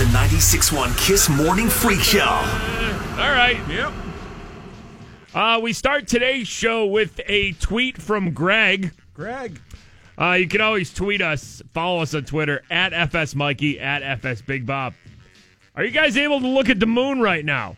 the 96.1 Kiss Morning Freak Show. All right. Yep. Uh, we start today's show with a tweet from Greg. Greg. Uh, you can always tweet us, follow us on Twitter at FS Mikey, at FS Big Bob. Are you guys able to look at the moon right now?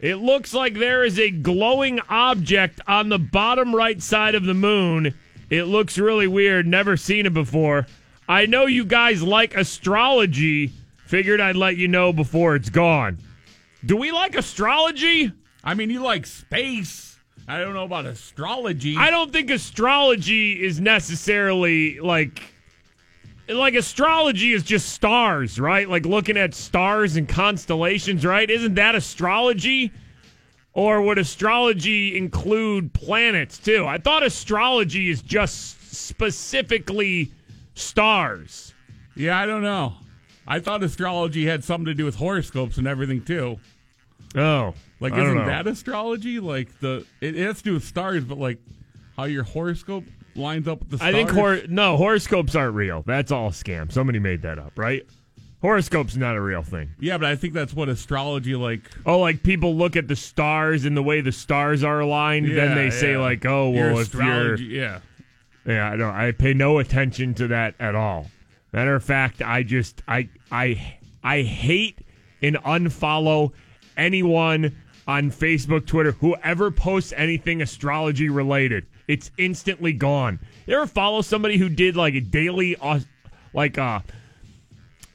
It looks like there is a glowing object on the bottom right side of the moon. It looks really weird. Never seen it before. I know you guys like astrology. Figured I'd let you know before it's gone. Do we like astrology? I mean, you like space. I don't know about astrology. I don't think astrology is necessarily like like astrology is just stars, right? Like looking at stars and constellations, right? Isn't that astrology? Or would astrology include planets too? I thought astrology is just specifically stars. Yeah, I don't know. I thought astrology had something to do with horoscopes and everything too. Oh, Like, I isn't that astrology? Like the it, it has to do with stars, but like how your horoscope lines up with the stars. I think hor- no horoscopes aren't real. That's all a scam. Somebody made that up, right? Horoscopes not a real thing. yeah, but I think that's what astrology like. Oh, like people look at the stars and the way the stars are aligned, then Yeah, they say like, "Oh, Your well, if you're yeah. yeah, I don't. I pay no attention to that at all. Matter of fact, I just I I I hate and unfollow anyone on Facebook, Twitter, whoever posts anything astrology related. It's instantly gone. You ever follow somebody who did like a daily, uh, like uh,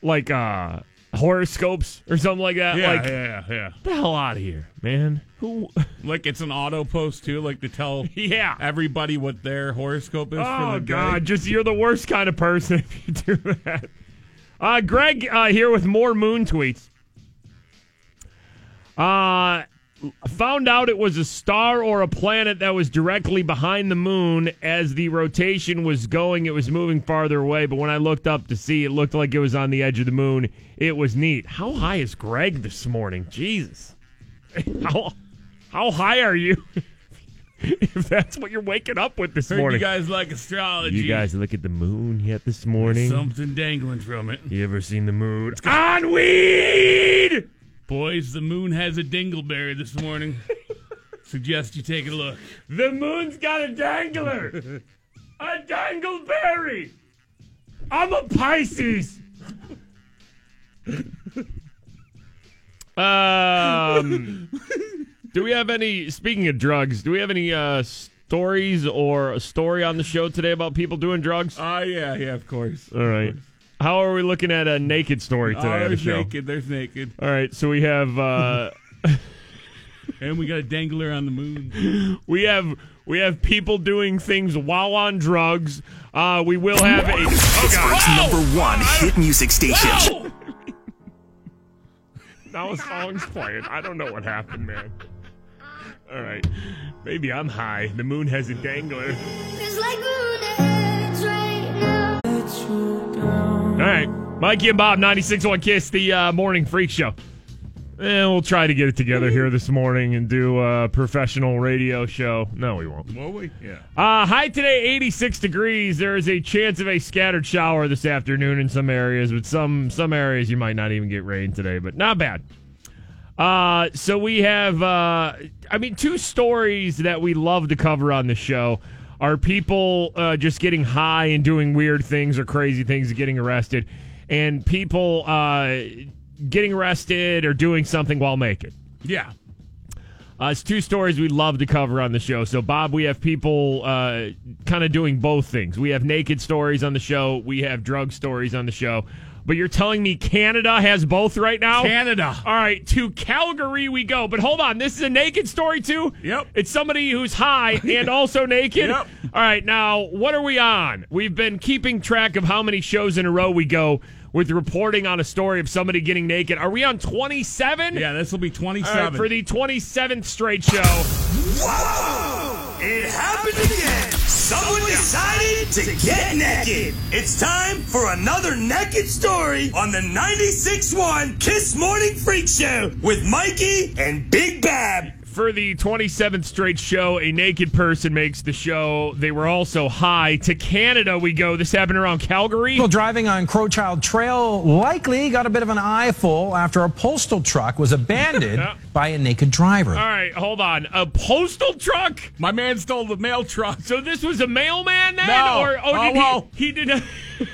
like uh, horoscopes or something like that? Yeah, like, yeah, yeah. get the hell out of here, man. Who? Like it's an auto post too, like to tell yeah. everybody what their horoscope is for Oh the day. God! Just you're the worst kind of person if you do that. Uh, Greg uh, here with more moon tweets. Uh, found out it was a star or a planet that was directly behind the moon as the rotation was going. It was moving farther away, but when I looked up to see, it looked like it was on the edge of the moon. It was neat. How high is Greg this morning? Jesus, how how high are you? if that's what you're waking up with this Heard morning. you guys like astrology. You guys look at the moon yet this morning? something dangling from it. you ever seen the moon? On weed! Boys, the moon has a dingleberry this morning. Suggest you take a look. The moon's got a dangler! a dangleberry! I'm a Pisces! um, do we have any, speaking of drugs, do we have any uh, stories or a story on the show today about people doing drugs? Oh yeah, yeah, of course. All right. How are we looking at a naked story today oh, on the there's show? naked. There's naked, All right, so we have uh, and we got a dangler on the moon. we have we have people doing things while on drugs. Uh, we will have a oh Pittsburgh's god, number one hit music station. now a song's playing. I don't know what happened, man. All right, maybe I'm high. The moon has a dangler. All right, Mikey and Bob, 96.1 Kiss, the uh, morning freak show. And we'll try to get it together here this morning and do a professional radio show. No, we won't. Will we? Yeah. Uh, high today, 86 degrees. There is a chance of a scattered shower this afternoon in some areas, but some some areas you might not even get rain today, but not bad. Uh, so we have, uh, I mean, two stories that we love to cover on the show are people uh, just getting high and doing weird things or crazy things and getting arrested, and people uh, getting arrested or doing something while naked. Yeah. Uh, it's two stories we love to cover on the show. So, Bob, we have people uh, kind of doing both things. We have naked stories on the show, we have drug stories on the show. But you're telling me Canada has both right now? Canada. All right, to Calgary we go. But hold on, this is a naked story too? Yep. It's somebody who's high and also naked? Yep. All right, now, what are we on? We've been keeping track of how many shows in a row we go with reporting on a story of somebody getting naked. Are we on 27? Yeah, this will be All right, 27. for the 27th straight show. Whoa! It happened again. Someone decided to get naked. It's time for another naked story on the 96.1 Kiss Morning Freak Show with Mikey and Big Bob. For the 27th straight show, a naked person makes the show. They were also high. To Canada we go. This happened around Calgary. People driving on Crowchild Trail likely got a bit of an eyeful after a postal truck was abandoned by a naked driver. All right, hold on. A postal truck? My man stole the mail truck. So this was a mailman then? No. Or, oh, Oh, did well. he, he did not.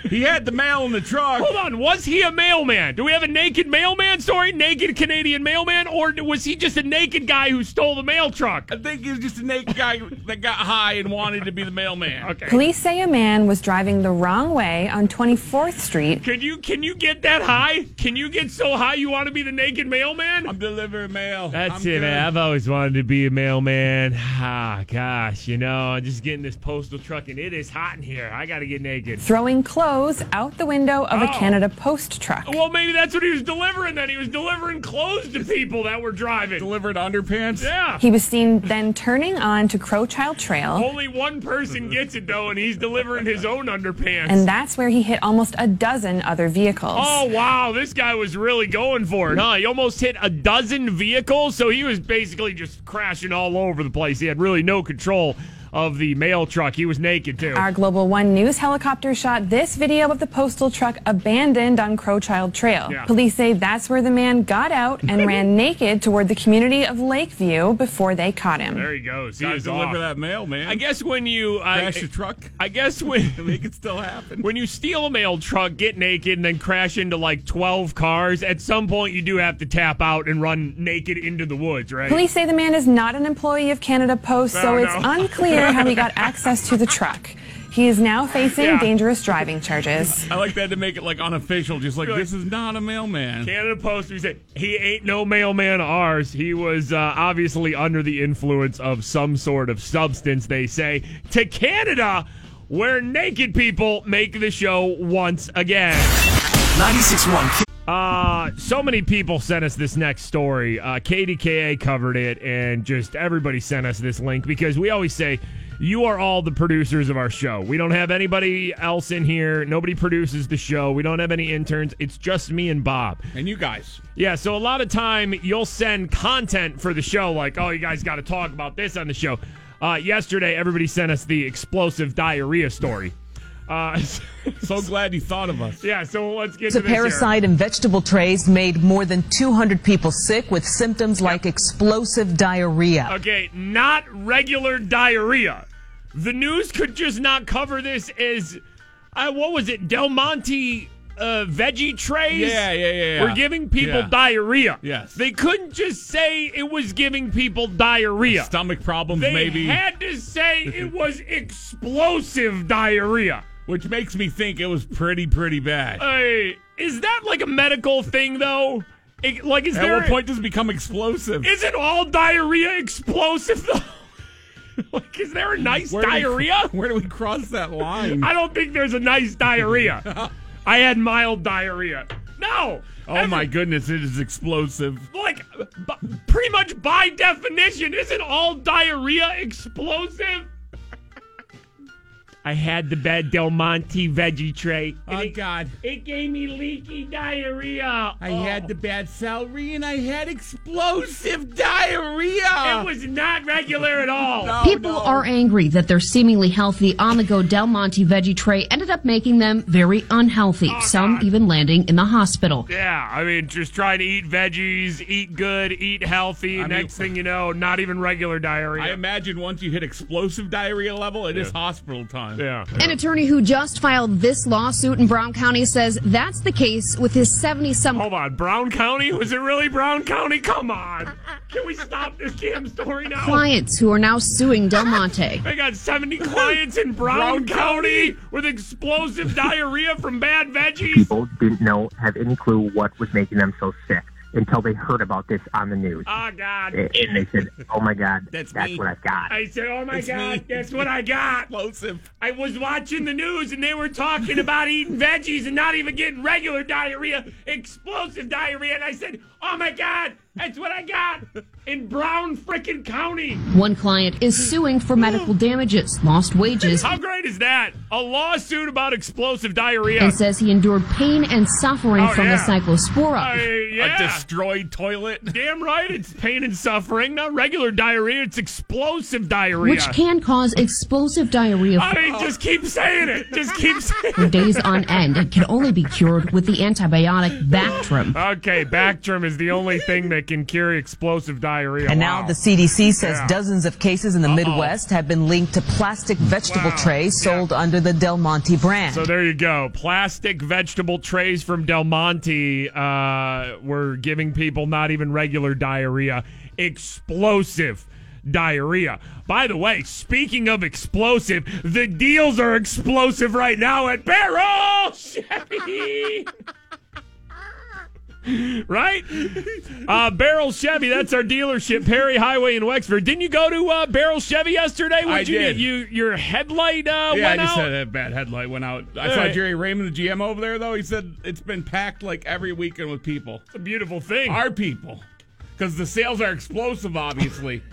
He had the mail in the truck. Hold on, was he a mailman? Do we have a naked mailman story? Naked Canadian mailman? Or was he just a naked guy who stole the mail truck? I think he was just a naked guy that got high and wanted to be the mailman. Okay. Police say a man was driving the wrong way on 24th Street. Can you can you get that high? Can you get so high you want to be the naked mailman? I'm delivering mail. That's I'm it, good. man. I've always wanted to be a mailman. Ah, gosh, you know, I'm just getting this postal truck and it is hot in here. I got to get naked. Throwing clothes out the window of a Oh. Canada Post truck. Well, maybe that's what he was delivering then. He was delivering clothes to people that were driving. Delivered underpants. Yeah. He was seen then turning on to Crowchild Trail, Only one person gets it though, and he's delivering his own underpants. and that's where he hit almost a dozen other vehicles. Oh wow, this guy was really going for it, huh? He almost hit a dozen vehicles, so he was basically just crashing all over the place. He had really no control of the mail truck. He was naked too. Our Global One News helicopter shot this video of the postal truck abandoned on Crowchild Trail. Yeah. Police say that's where the man got out and ran naked toward the community of Lakeview before they caught him. there he goes. He Gotta is deliver off. that mail, man. I guess when you I, Crash the truck. I guess when Make it still happen. when you steal a mail truck, get naked, and then crash into like twelve cars, at some point you do have to tap out and run naked into the woods, right? Police say the man is not an employee of Canada Post, so it's no. Unclear how he got access to the truck. He is now facing Yeah. dangerous driving charges. I like that to make it like unofficial, just like like- this is not a mailman. Canada Post, we said he ain't no mailman ours. He was uh, obviously under the influence of some sort of substance, they say. To Canada, where naked people make the show once again. 96.1 Uh, so many people sent us this next story. Uh, KDKA covered it, and just everybody sent us this link because we always say, you are all the producers of our show. We don't have anybody else in here. Nobody produces the show. We don't have any interns. It's just me and Bob. And you guys. Yeah, so a lot of time you'll send content for the show, like, oh, you guys got to talk about this on the show. Uh, yesterday, everybody sent us the explosive diarrhea story. Uh, So glad you thought of us. yeah, so let's get A to this. here. parasite in vegetable trays made more than 200 people sick with symptoms like explosive diarrhea. Okay, not regular diarrhea. The news could just not cover this as, uh, what was it, Del Monte uh, veggie trays? Yeah, yeah, yeah, yeah. Were giving people Yeah. diarrhea. Yes. They couldn't just say it was giving people diarrhea. Stomach problems, They maybe. had to say it was explosive diarrhea. Which makes me think it was pretty, pretty bad. Hey, is that like a medical thing though? It- like, is At there? what point does it become explosive? Isn't all diarrhea explosive though? like, is there a nice Where do we- diarrhea? where do we cross that line? I don't think there's a nice diarrhea. I had mild diarrhea. No. oh Every- my goodness, it is explosive. Like, b- pretty much by definition, isn't all diarrhea explosive? I had the bad Del Monte veggie tray. Oh, it- God. It gave me leaky diarrhea. I Oh. had the bad celery and I had explosive diarrhea. It was not regular at all. No, People no. are angry that their seemingly healthy on the go Del Monte veggie tray ended up making them very unhealthy, oh, some God. even landing in the hospital. Yeah, I mean, just trying to eat veggies, eat good, eat healthy. I mean- Next thing you know, not even regular diarrhea. I imagine once you hit explosive diarrhea level, it is hospital time. Yeah. An attorney who just filed this lawsuit in Brown County says that's the case with his 70 some Hold on, Brown County? Was it really Brown County? Come on. Can we stop this damn story now? clients who are now suing Del Monte. They got 70 clients in Brown, Brown County with explosive diarrhea from bad veggies. people didn't know, have any clue what was making them so sick. Until they heard about this on the news. Oh God! A- and they said, "Oh my God, That's that's, me. what I've got." I said, "Oh my It's God, me. that's what I got." Explosive. I was watching the news and they were talking about eating veggies and not even getting regular diarrhea, explosive diarrhea, and I said, "Oh my God, that's what I got in Brown frickin' County." One client is suing for medical damages, lost wages, How great is that? A lawsuit about explosive diarrhea. and says he endured pain and suffering Oh, from yeah. the cyclospora. Uh, yeah. A destroyed toilet. Damn right, it's pain and suffering, not regular diarrhea. It's explosive diarrhea. Which can cause explosive diarrhea I mean, just keep saying it. Just keep saying for days on end it can only be cured with the antibiotic Bactrim. Okay, Bactrim is the only thing that can carry explosive diarrhea. And Wow. now the CDC says Yeah. dozens of cases in the Midwest have been linked to plastic vegetable Wow. trays sold under the Del Monte brand. So there you go. Plastic vegetable trays from Del Monte uh, were giving people not even regular diarrhea, explosive diarrhea. By the way, speaking of explosive, the deals are explosive right now at Baierl Chevy. right? Uh, Baierl Chevy, that's our dealership, Perry Highway in Wexford. Didn't you go to uh, Baierl Chevy yesterday? I What'd you did. get? You your headlight uh, yeah, I went just out. had a bad headlight went out. I All saw right. Jerry Raymond, the GM over there, though. He said it's been packed like every weekend with people. It's a beautiful thing. Our people. Because the sales are explosive, obviously.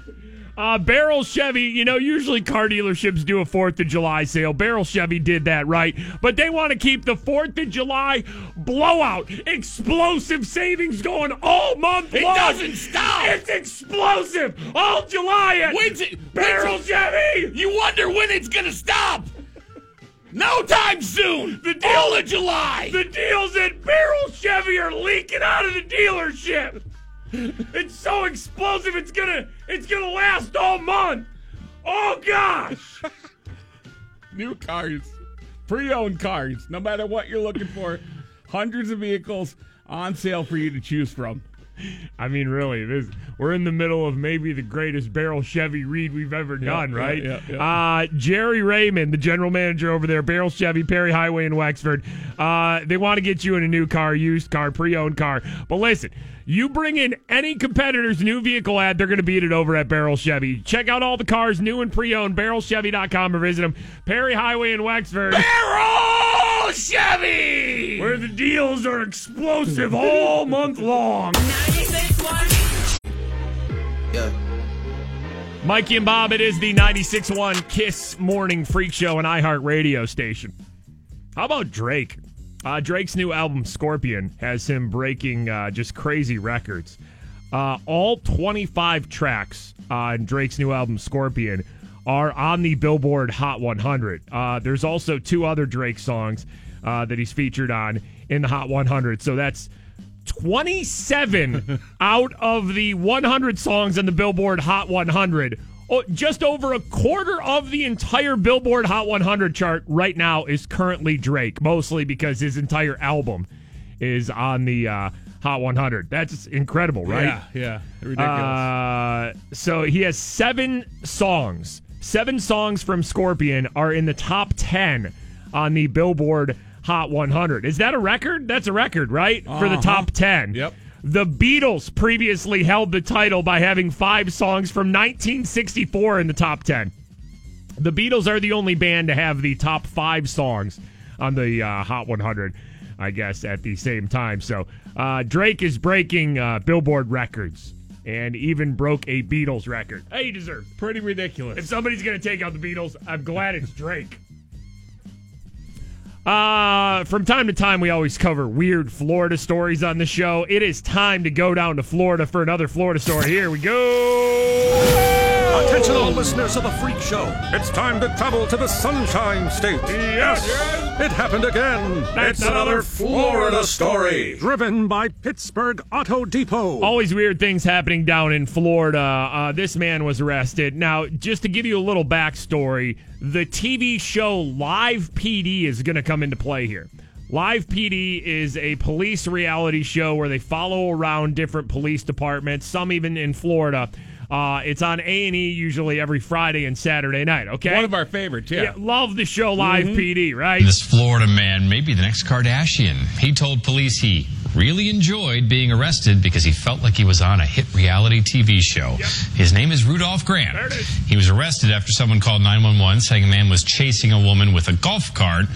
Uh, Baierl Chevy, you know, usually car dealerships do a 4th of July sale. Baierl Chevy did that, right? But they want to keep the 4th of July blowout, explosive savings going all month It long. It doesn't stop. It's explosive all July at When's it- Baierl when's Chevy. you wonder when it's going to stop. No time soon. The deal- All of July. The deals at Baierl Chevy are leaking out of the dealership. It's so explosive. It's gonna. It's gonna last all month. Oh gosh. New cars, pre-owned cars, no matter what you're looking for, hundreds of vehicles on sale for you to choose from. I mean, really, this we're in the middle of maybe the greatest Baierl Chevy read we've ever done, yeah, right? yeah, Uh, Jerry Raymond, the general manager over there, Baierl Chevy, Perry Highway in Wexford. Uh, they want to get you in a new car, used car, pre-owned car. But listen, you bring in any competitor's new vehicle ad, they're going to beat it over at Baierl Chevy. Check out all the cars, new and pre-owned, barrelchevy.com or visit them. Perry Highway in Wexford. Baierl Chevy. Where the deals are explosive all month long. Yeah. Mikey and Bob, it is the 96.1 Kiss Morning Freak Show and iHeart Radio station. How about Drake? Uh, Drake's new album, Scorpion, has him breaking uh, just crazy records. Uh, all 25 tracks on Drake's new album, Scorpion, are on the Billboard Hot 100. Uh, there's also two other Drake songs uh, that he's featured on in the Hot 100. So that's 27 out of the 100 songs on the Billboard Hot 100. Oh, just over a quarter of the entire Billboard Hot 100 chart right now is currently Drake, mostly because his entire album is on the uh, Hot 100. That's incredible, right? Yeah, yeah, ridiculous. Uh, so he has seven songs. Seven songs from Scorpion are in the top 10 on the Billboard Hot 100. Is that a record? That's a record, right? For the Uh-huh. top 10. Yep. The Beatles previously held the title by having five songs from 1964 in the top 10. The Beatles are the only band to have the top five songs on the uh, Hot 100, I guess, at the same time. So uh, Drake is breaking uh, Billboard records and even broke a Beatles record. Hey, he deserves. Pretty ridiculous. If somebody's going to take out the Beatles, I'm glad it's Drake. Uh, from time to time, we always cover weird Florida stories on the show. It is time to go down to Florida for another Florida story. Here we go. Attention all listeners of the Freak Show. It's time to travel to the Sunshine State. Yes. It happened again. That's it's another Florida story. Driven by Pittsburgh Auto Depot. Always weird things happening down in Florida. Uh, this man was arrested. Now, just to give you a little backstory, the TV show Live PD is going to come into play here. Live PD is a police reality show where they follow around different police departments, some even in Florida. Uh, it's on A and E usually every Friday and Saturday night. Okay, One of our favorites, yeah. love the show Live PD, right? This Florida man may be the next Kardashian. He told police he really enjoyed being arrested because he felt like he was on a hit reality TV show. His name is Rudolph Grant. He was arrested after someone called 911 saying a man was chasing a woman with a golf cart.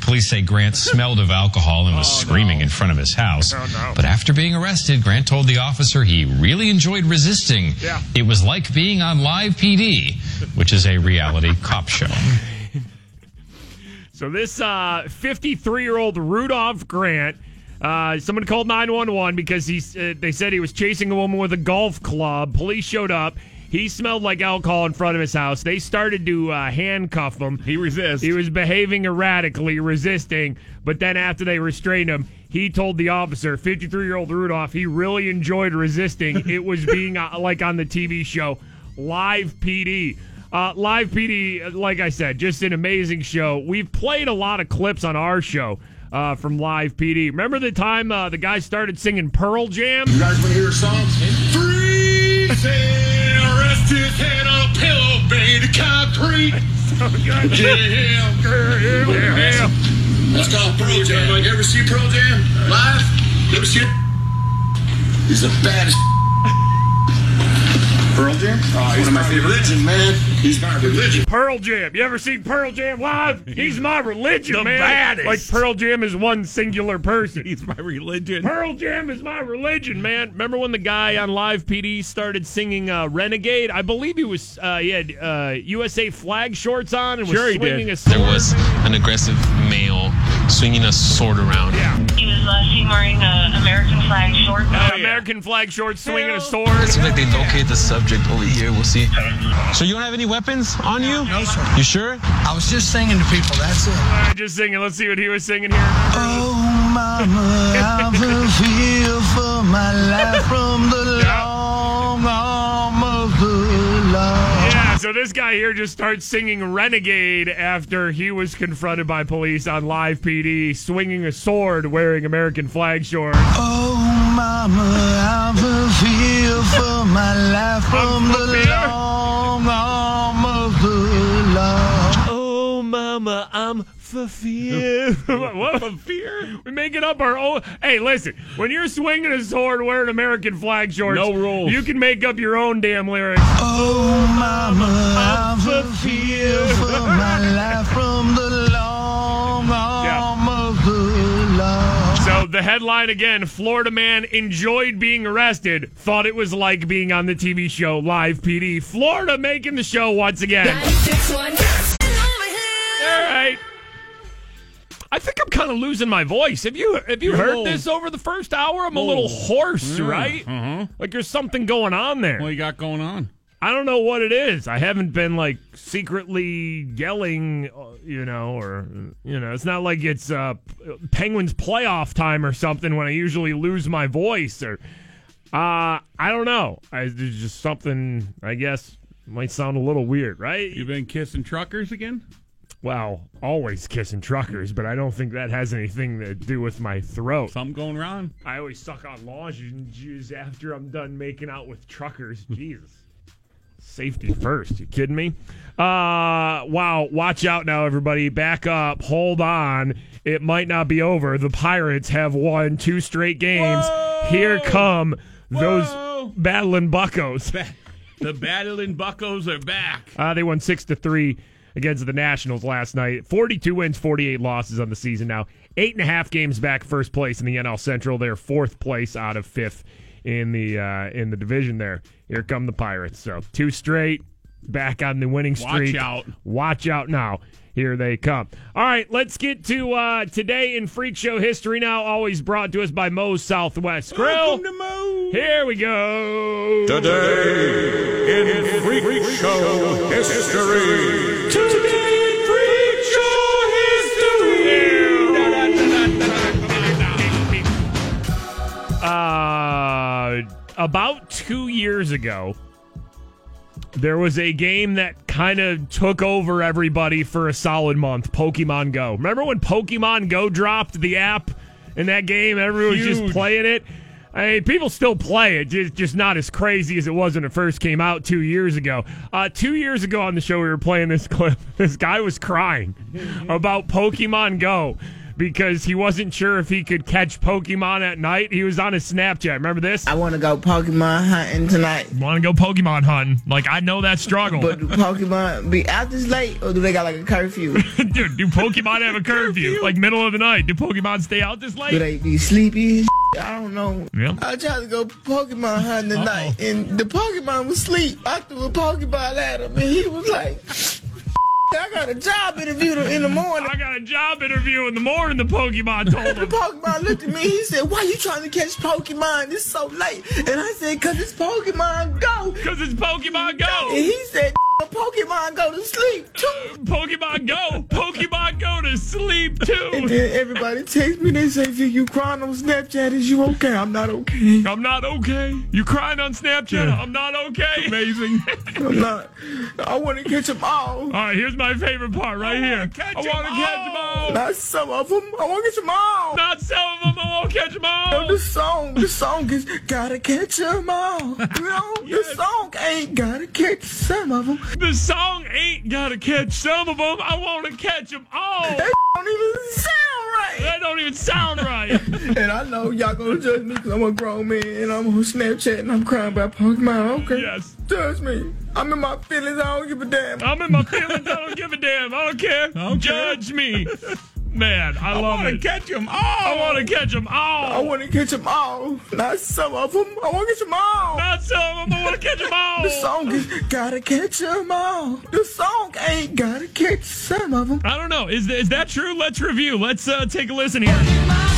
Police say Grant smelled of alcohol and was oh, screaming in front of his house. Oh, but after being arrested, Grant told the officer he really enjoyed resisting. Yeah. It was like being on Live PD, which is a reality cop show. So this uh, 53 year old Rudolph Grant, uh, someone called 911 because he uh, they said he was chasing a woman with a golf club. Police showed up. He smelled like alcohol in front of his house. They started to uh, handcuff him. He resists. He was behaving erratically, resisting. But then after they restrained him, he told the officer, 53 year old Rudolph, he really enjoyed resisting. it was being uh, like on the TV show Live PD. Uh, Live PD, like I said, just an amazing show. We've played a lot of clips on our show uh, from Live PD. Remember the time uh, the guy started singing Pearl Jam? You guys want to hear a song? Freezing, rest his head on a pillow made of concrete. Jam. Yeah. That's called Pearl Jam. You ever see Pearl Jam live? You ever see it? He's the baddest. Pearl Jam? Oh, he's one of my favorite. Religion, man. He's my religion. Pearl Jam. You ever seen Pearl Jam live? He's my religion, The man. baddest. Like Pearl Jam is one singular person. He's my religion. Pearl Jam is my religion, man. Remember when the guy on Live PD started singing uh, "Renegade"? I believe he was uh, he had uh, USA flag shorts on and was Sure he did. swinging a sword. There was an aggressive male swinging a sword around. Yeah. He was uh, seen wearing uh, American flag shorts. Uh, American flag shorts, swinging a sword. It seems like they located the subject over here. We'll see. So you don't have any weapons on you? No, sir. You sure? I was just singing to people. That's it. All right, just singing. Let's see what he was singing here. Oh, mama, I feel for my life from the long so this guy here just starts singing Renegade after he was confronted by police on Live PD, swinging a sword, wearing American flag shorts. Oh, mama, I feel for my life from the long arm of the law. Oh, mama, I'm for fear. what for fear? We make it up our own. Hey, listen, when you're swinging a sword wearing American flag shorts, No rules. You can make up your own damn lyrics. Oh, mama, I feel for my life from the long arm of the law. So the headline again: Florida man enjoyed being arrested, thought it was like being on the TV show Live PD. Florida making the show once again. All right. I think I'm kind of losing my voice. Have you have you You're heard little- this over the first hour? I'm a little- hoarse, Yeah, right? uh-huh. Like there's something going on there. What you got going on? I don't know what it is. I haven't been like secretly yelling, uh, you know, or you know, it's not like it's uh, Penguins playoff time or something when I usually lose my voice or uh, I don't know. I, there's just something. I guess might sound a little weird, right? You've been kissing truckers again? Well, always kissing truckers, but I don't think that has anything to do with my throat. Something going wrong? I always suck on lozenges after I'm done making out with truckers. Jesus. Safety first. You kidding me? Uh wow, watch out now everybody. Back up. Hold on. It might not be over. The Pirates have won two straight games. Here come those battling buckos. The battling buckos are back. Uh, they won six to three against the Nationals last night. Forty-two wins, forty-eight losses on the season now. Eight and a half games back, first place in the NL Central. They're fourth place out of fifth in the uh, in the division. There, here come the Pirates. So two straight, back on the winning streak. Watch out. Watch out now. Here they come. All right, let's get to uh, today in Freak Show history now. Always brought to us by Moe's Southwest Grill. Welcome to Moe's. Here we go. Today in Freak Show history. About two years ago, there was a game that kind of took over everybody for a solid month Pokemon Go. Remember when Pokemon Go dropped the app in that game? Everyone was just playing it. I mean, people still play it, just, just not as crazy as it was when it first came out two years ago. Uh, two years ago on the show, we were playing this clip. This guy was crying about Pokemon Go because he wasn't sure if he could catch Pokemon at night. He was on his Snapchat. Remember this? I want to go Pokemon hunting tonight. Want to go Pokemon hunting? Like I know that struggle. But do Pokemon be out this late or do they got like a curfew? Dude, do Pokemon have a curfew? like middle of the night? Do Pokemon stay out this late? Do they be sleepy? I don't know. Yeah. I tried to go Pokemon hunting tonight and the Pokemon was asleep. I threw a Pokemon at him and he was like, I got a job interview in the morning. I got a job interview in the morning. The Pokemon told him. The. Pokemon looked at me. He said, "Why you trying to catch Pokemon? It's so late." And I said, "Cause it's Pokemon Go." Because it's Pokemon Go. And he said, "Pokemon go to sleep too." Pokemon Go. Pokemon Go to sleep too. And then everybody text me. They say, "Vic, you crying on Snapchat? Is you okay?" I'm not okay. I'm not okay. You crying on Snapchat? I'm not okay. Amazing. I'm not. I want to catch them all. All right, here's my favorite part right here. I want to catch them all. Not some of them. I want to catch them all. Not some of them. I want to catch them all. The song, the song is gotta catch 'em all. You know, the song ain't gotta catch some of them. The song ain't gotta catch some of them. I want to catch them all. That don't even sound right. That don't even sound right. And I know y'all gonna judge me because I'm a grown man and I'm on Snapchat and I'm crying about Pokemon. Okay. Yes. Judge me. I'm in my feelings. I don't give a damn. I'm in my feelings. I don't give a damn. I don't care. Judge me. Man, I, I love want to it. catch them all. I want to catch them all. I want to catch them all. Not some of them. I want to catch them all. Not some of them. I want to catch them all. The song is gotta catch them all. The song ain't gotta catch some of them. I don't know. Is, is that true? Let's review. Let's uh, take a listen here.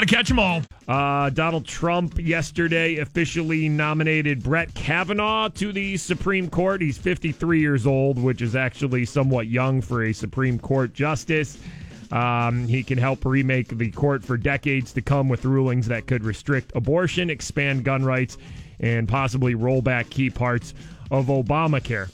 Got to catch them all. Uh, Donald Trump yesterday officially nominated Brett Kavanaugh to the Supreme Court. He's 53 years old, which is actually somewhat young for a Supreme Court justice. Um, he can help remake the court for decades to come with rulings that could restrict abortion, expand gun rights, and possibly roll back key parts of Obamacare.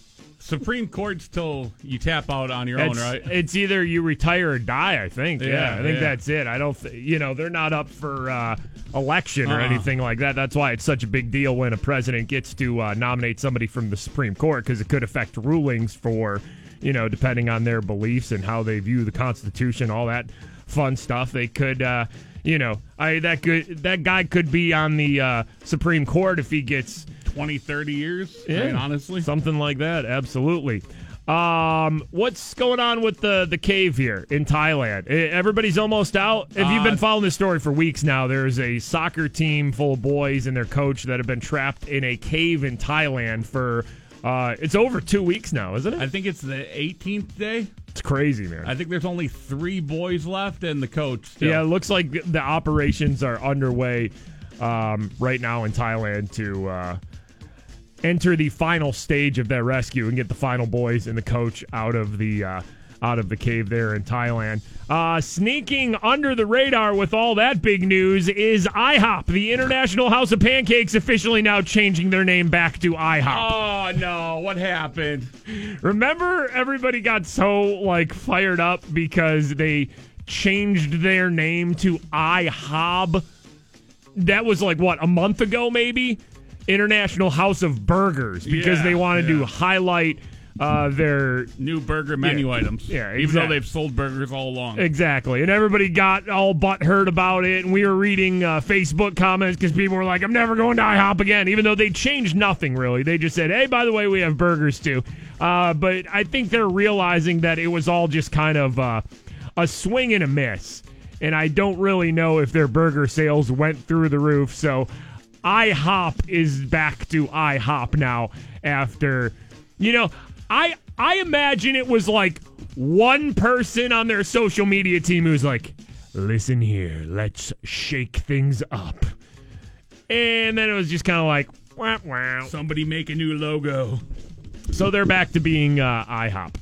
Supreme Court's till you tap out on your It's, own, right? it's either you retire or die. I think. Yeah, Yeah, I think yeah. that's it. I don't. Th- you know, they're not up for uh, election or Uh-uh. anything like that. That's why it's such a big deal when a president gets to uh, nominate somebody from the Supreme Court because it could affect rulings for, you know, depending on their beliefs and how they view the Constitution, all that fun stuff. They could. Uh, you know, I that could that guy could be on the uh, Supreme Court if he gets 20, 30 years. yeah, I mean, honestly. something like that. Absolutely. Um, what's going on with the the cave here in Thailand? Everybody's almost out. If you've been Uh, following this story for weeks now, there's a soccer team full of boys and their coach that have been trapped in a cave in Thailand for uh, it's over two weeks now, isn't it? I think it's the 18th day. It's crazy, man. I think there's only three boys left and the coach. Still. Yeah, it looks like the operations are underway um, right now in Thailand to uh, enter the final stage of that rescue and get the final boys and the coach out of the uh, out of the cave there in Thailand. Uh, sneaking under the radar with all that big news is IHOP. The International House of Pancakes officially now changing their name back to IHOP. Oh no! What happened? Remember, everybody got so like fired up because they changed their name to IHOB. That was like what a month ago, maybe. International House of Burgers because Yeah, they wanted to highlight uh, their New burger menu Yeah. items. Yeah, even though they've sold burgers all along. Exactly. And everybody got all butthurt about it. And we were reading uh, Facebook comments because people were like, I'm never going to IHOP again, even though they changed nothing really. They just said, hey, by the way, we have burgers too. Uh, but I think they're realizing that it was all just kind of uh, a swing and a miss. And I don't really know if their burger sales went through the roof. So IHOP is back to IHOP now after, you know, I I imagine it was like one person on their social media team who's like, listen here, let's shake things up. And then it was just kind of like, wow, wow. Somebody make a new logo. So they're back to being uh, IHOP.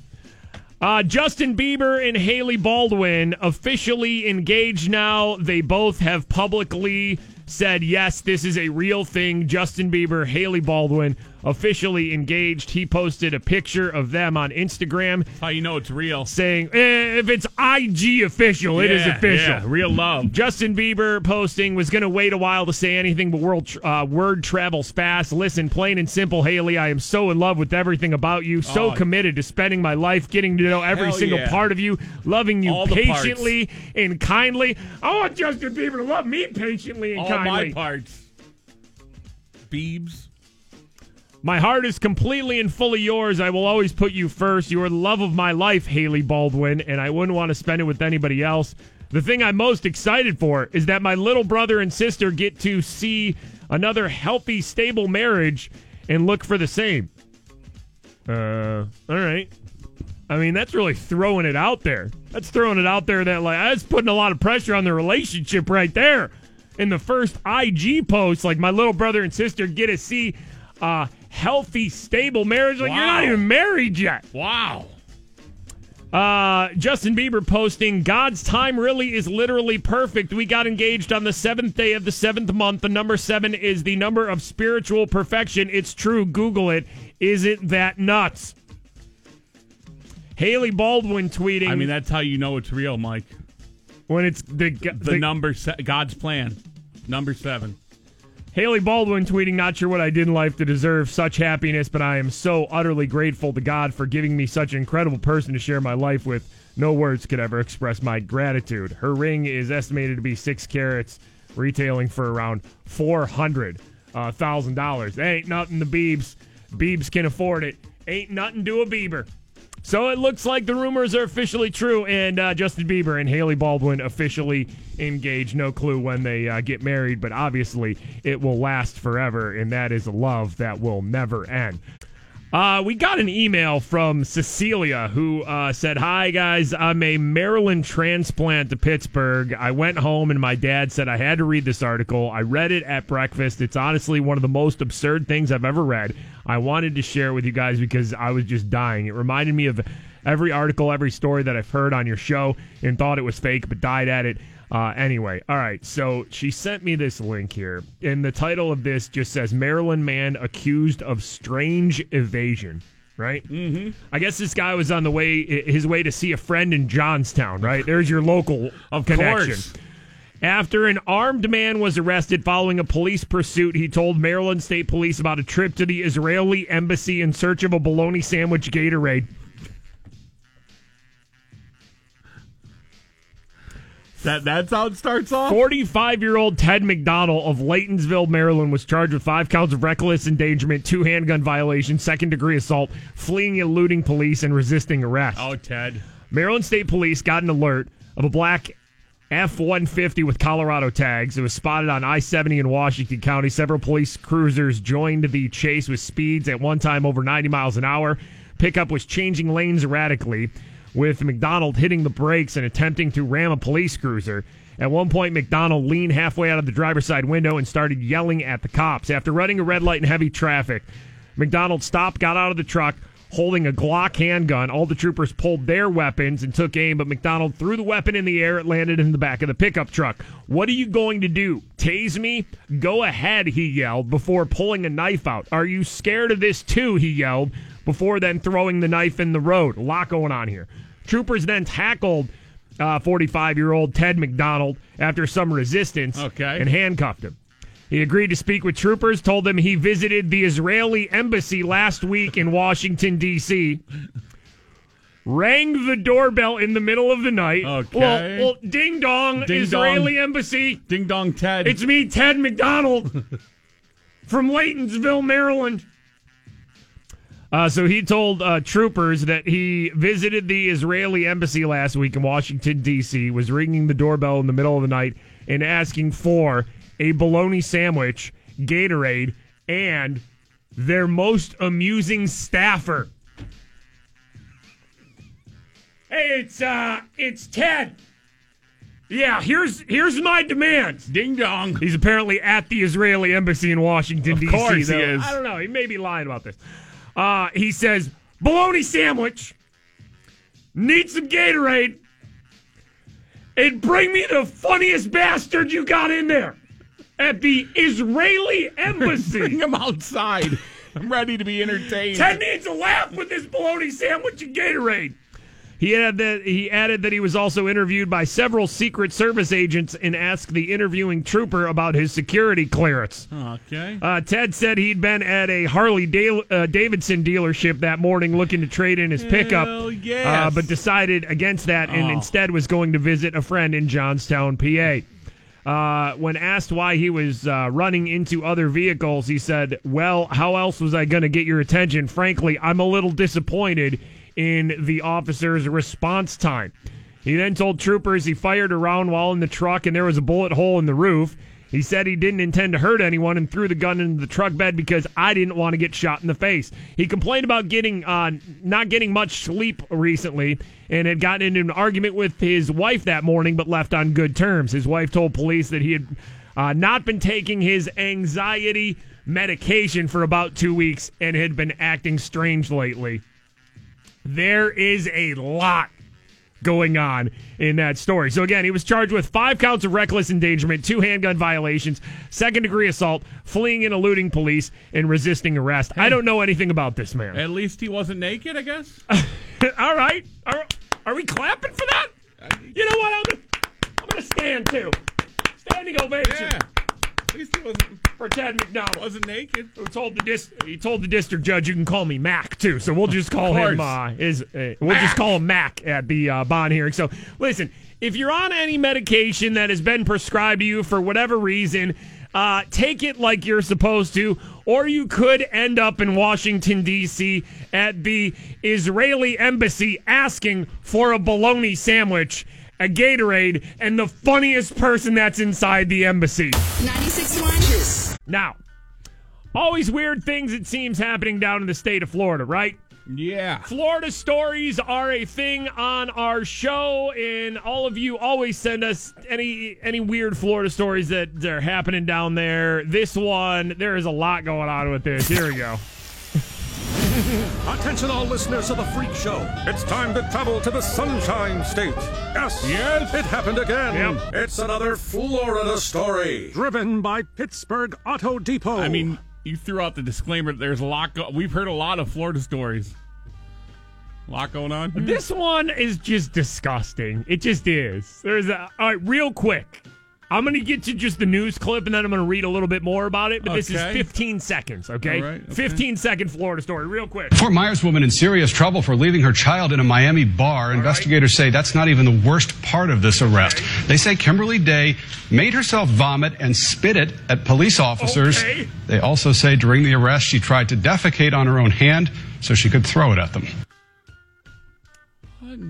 Uh, Justin Bieber and Hailey Baldwin officially engaged now. They both have publicly said, yes, this is a real thing. Justin Bieber, Hailey Baldwin officially engaged. He posted a picture of them on Instagram. How you know it's real? Saying, eh, if it's IG official, it is official. yeah, real love. Justin Bieber posting was going to wait a while to say anything, but world tr- uh, word travels fast. Listen, plain and simple, Hailey, I am so in love with everything about you, so Oh. committed to spending my life getting to know every single yeah. part of you, loving you All patiently and kindly. I want Justin Bieber to love me patiently and All kindly. my parts. Beebs. My heart is completely and fully yours. I will always put you first. You are the love of my life, Hailey Baldwin, and I wouldn't want to spend it with anybody else. The thing I'm most excited for is that my little brother and sister get to see another healthy, stable marriage and look for the same. Uh, all right. I mean, that's really throwing it out there. That's throwing it out there that, like, that's putting a lot of pressure on the relationship right there. In the first IG post, like, my little brother and sister get to see a healthy, stable marriage. Like, you're not even married yet. Wow. Uh, Justin Bieber posting, God's time really is literally perfect. We got engaged on the seventh day of the seventh month. The number seven is the number of spiritual perfection. It's true. Google it. Isn't that nuts? Hailey Baldwin tweeting. I mean, that's how you know it's real, Mike. When it's the, The, number, se- God's plan. Number seven. Hailey Baldwin tweeting, not sure what I did in life to deserve such happiness, but I am so utterly grateful to God for giving me such an incredible person to share my life with. No words could ever express my gratitude. Her ring is estimated to be six carats, retailing for around four hundred uh, thousand dollars. Ain't nothing to Beebs. Beebs can afford it. Ain't nothing to a Bieber. So it looks like the rumors are officially true, and uh, Justin Bieber and Hailey Baldwin officially engaged. No clue when they uh, get married, but obviously it will last forever, and that is a love that will never end. Uh, we got an email from Cecilia who uh, said, Hi, guys. I'm a Maryland transplant to Pittsburgh. I went home and my dad said I had to read this article. I read it at breakfast. It's honestly one of the most absurd things I've ever read. I wanted to share it with you guys because I was just dying. It reminded me of every article, every story that I've heard on your show and thought it was fake, but died at it. Uh, anyway, all right. So she sent me this link here, and the title of this just says Maryland man accused of strange evasion. Right. Mm-hmm. I guess this guy was on the way his way to see a friend in Johnstown. Right. There's your local Of connection. course. After an armed man was arrested following a police pursuit, he told Maryland State Police about a trip to the Israeli embassy in search of a bologna sandwich Gatorade. That that's how it starts off. 45 year old Ted McDonald of Laytonsville, Maryland, was charged with five counts of reckless endangerment, two handgun violations, second degree assault, fleeing and eluding police, and resisting arrest. Oh, Ted. Maryland State Police got an alert of a black F 150 with Colorado tags. It was spotted on I 70 in Washington County. Several police cruisers joined the chase with speeds at one time over 90 miles an hour. Pickup was changing lanes erratically, with McDonald hitting the brakes and attempting to ram a police cruiser. At one point, McDonald leaned halfway out of the driver's side window and started yelling at the cops. After running a red light in heavy traffic, McDonald stopped, got out of the truck, holding a Glock handgun. All the troopers pulled their weapons and took aim, but McDonald threw the weapon in the air. It landed in the back of the pickup truck. What are you going to do? Tase me? Go ahead, he yelled before pulling a knife out. Are you scared of this too? He yelled before then throwing the knife in the road. A lot going on here. Troopers then tackled uh, 45 year old Ted McDonald after some resistance Okay. and handcuffed him. He agreed to speak with troopers, told them he visited the Israeli embassy last week in Washington, D.C., rang the doorbell in the middle of the night. Okay. Well, well ding dong, Ding Israeli dong. embassy. Ding dong, Ted. It's me, Ted McDonald, from Laytonsville, Maryland. Uh, so he told uh, troopers that he visited the Israeli embassy last week in Washington, D.C., was ringing the doorbell in the middle of the night and asking for a bologna sandwich, Gatorade, and their most amusing staffer. Hey, it's uh, it's Ted. Yeah, here's here's my demands. Ding dong. He's apparently at the Israeli embassy in Washington Of D.C. course he is. I don't know. He may be lying about this. Uh, he says bologna sandwich, need some Gatorade, and bring me the funniest bastard you got in there at the Israeli embassy. Bring him outside. I'm ready to be entertained. Ted needs a laugh with this bologna sandwich and Gatorade. He added that he added that he was also interviewed by several Secret Service agents and asked the interviewing trooper about his security clearance. Okay. Uh, Ted said he'd been at a Harley Da- uh, Davidson dealership that morning looking to trade in his pickup, Hell yes. uh, but decided against that and Oh. instead was going to visit a friend in Johnstown, PA. Uh, when asked why he was uh, running into other vehicles, he said, Well, how else was I going to get your attention? Frankly, I'm a little disappointed in the officer's response time. He then told troopers he fired a round while in the truck and there was a bullet hole in the roof. He said he didn't intend to hurt anyone and threw the gun into the truck bed because I didn't want to get shot in the face. He complained about getting uh, not getting much sleep recently and had gotten into an argument with his wife that morning, but left on good terms. His wife told police that he had uh, not been taking his anxiety medication for about two weeks and had been acting strange lately. There is a lot going on in that story. So again, he was charged with five counts of reckless endangerment, two handgun violations, second degree assault, fleeing and eluding police, and resisting arrest. I don't know anything about this man. At least he wasn't naked, I guess. All right, are, are we clapping for that? You know what? I'm gonna, I'm gonna stand too. Standing ovation. Yeah. At least he wasn't, For Ted McDonald. wasn't naked. Who told the dis- he told the district judge you can call me Mac too, so we'll just call him course. uh, is uh, we'll just call him Mac at the uh, bond hearing. So listen, if you're on any medication that has been prescribed to you for whatever reason, uh, take it like you're supposed to, or you could end up in Washington D.C. at the Israeli embassy asking for a bologna sandwich. A Gatorade and the funniest person that's inside the embassy. 96.1 Now, always weird things it seems happening down in the state of Florida, right? Yeah. Florida stories are a thing on our show, and all of you always send us any any weird Florida stories that are happening down there. This one, there is a lot going on with this. Here we go. Attention, all listeners of the Freak Show. It's time to travel to the Sunshine State. Yes. Yes. It happened again. Yep. It's another Florida story. Driven by Pittsburgh Auto Depot. I mean, you threw out the disclaimer. There's a lot. Go- We've heard a lot of Florida stories. A lot going on. here. This one is just disgusting. It just is. There's a all right, real quick. I'm going to get to just the news clip and then I'm going to read a little bit more about it. But this is 15 seconds, okay? All right, okay. 15 second Florida story, real quick. Fort Myers woman in serious trouble for leaving her child in a Miami bar. Investigators say that's not even the worst part of this arrest. They say Kimberly Day made herself vomit and spit it at police officers. Okay. They also say during the arrest she tried to defecate on her own hand so she could throw it at them.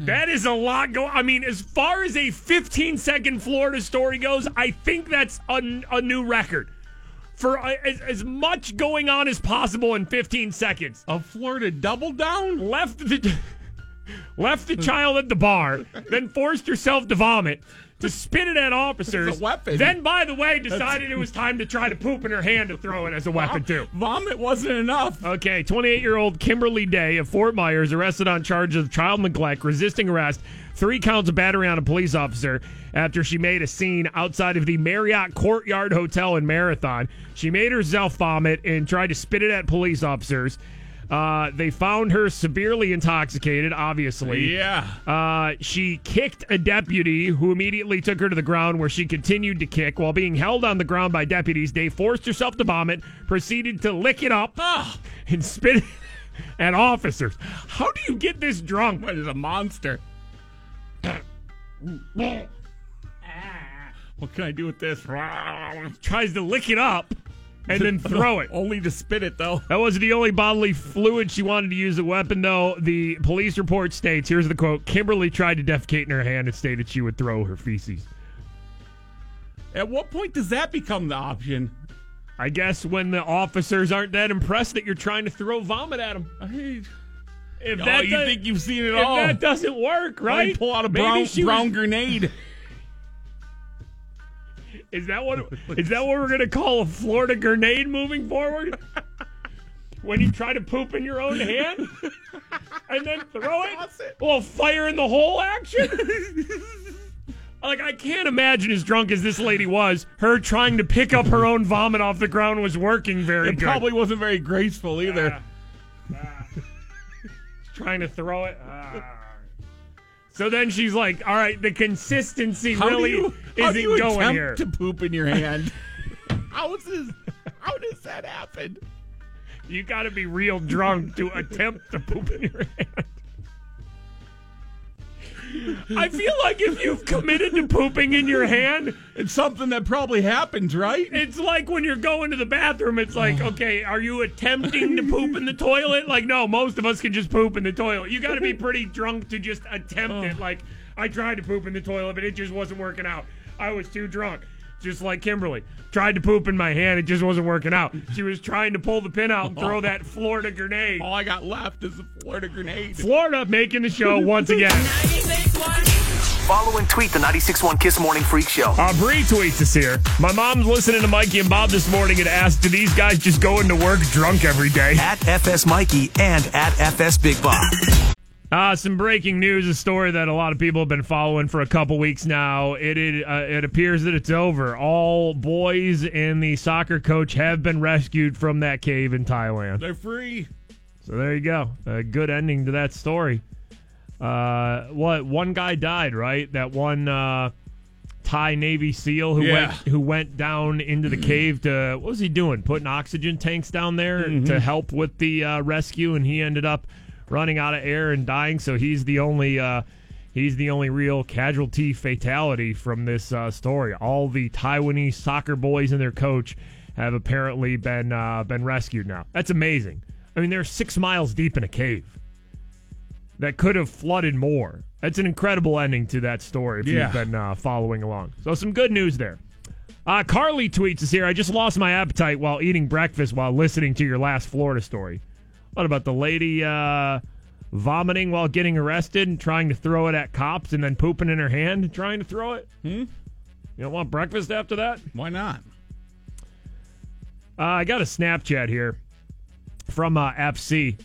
That is a lot going. I mean, as far as a 15 second Florida story goes, I think that's a, a new record for uh, as, as much going on as possible in 15 seconds. A Florida double down. Left the left the child at the bar, then forced herself to vomit. To spit it at officers. A weapon. Then, by the way, decided it was time to try to poop in her hand to throw it as a weapon, too. Vomit wasn't enough. Okay, 28 year old Kimberly Day of Fort Myers arrested on charges of child neglect, resisting arrest, three counts of battery on a police officer after she made a scene outside of the Marriott Courtyard Hotel in Marathon. She made herself vomit and tried to spit it at police officers. Uh, they found her severely intoxicated, obviously. Yeah. Uh, she kicked a deputy who immediately took her to the ground where she continued to kick. While being held on the ground by deputies, Day forced herself to vomit, proceeded to lick it up, and spit it at officers. How do you get this drunk? What is a monster? What can I do with this? Tries to lick it up and then throw it. Only to spit it, though. That wasn't the only bodily fluid she wanted to use a weapon, though. The police report states here's the quote Kimberly tried to defecate in her hand and stated she would throw her feces. At what point does that become the option? I guess when the officers aren't that impressed that you're trying to throw vomit at them. If Oh, that you think you've seen it if all? that doesn't work, right? Right? Pull out a brown, brown was- grenade. Is that what? Is that what we're gonna call a Florida grenade moving forward? when you try to poop in your own hand? and then throw it. A little fire in the hole action. like I can't imagine as drunk as this lady was, her trying to pick up her own vomit off the ground was working very It good. probably wasn't very graceful either. trying to throw it. Ah. So then she's like, "All right, the consistency How really you, how isn't do you going attempt here." to poop in your hand? how is this? How does that happen? You got to be real drunk to attempt to poop in your hand. I feel like if you've committed to pooping in your hand, It's something that probably happens, right? it's like when you're going to the bathroom. It's like, oh. okay, are you attempting to poop in the toilet? Like, no, most of us can just poop in the toilet. You got to be pretty drunk to just attempt oh. it. Like, I tried to poop in the toilet, but it just wasn't working out. I was too drunk. Just like Kimberly. Tried to poop in my hand, it just wasn't working out. She was trying to pull the pin out and throw that Florida grenade. All I got left is a Florida grenade. Florida making the show once again. Follow and tweet the 96.1 Kiss Morning Freak Show. Uh, Bree tweets us here. My mom's listening to Mikey and Bob this morning and asked, do these guys just go into work drunk every day? At FS Mikey and at FS Big Bob. Uh, some breaking news, a story that a lot of people have been following for a couple weeks now. It it, uh, it appears that it's over. All boys and the soccer coach have been rescued from that cave in Thailand. They're free. So there you go. A good ending to that story. Uh, what one guy died, right? That one uh, Thai Navy SEAL who Yeah. went who went down into the cave to what was he doing? Putting oxygen tanks down there to help with the uh, rescue, and he ended up running out of air and dying. So he's the only uh, he's the only real casualty fatality from this uh, story. All the Taiwanese soccer boys and their coach have apparently been uh, been rescued now. That's amazing. I mean, they're six miles deep in a cave that could have flooded more. That's an incredible ending to that story if Yeah. you've been uh, following along. So, some good news there. Uh, Carly tweets us here. I just lost my appetite while eating breakfast while listening to your last Florida story. What about the lady uh, vomiting while getting arrested and trying to throw it at cops and then pooping in her hand and trying to throw it? Hmm? You don't want breakfast after that? Why not? Uh, I got a Snapchat here from uh, FC.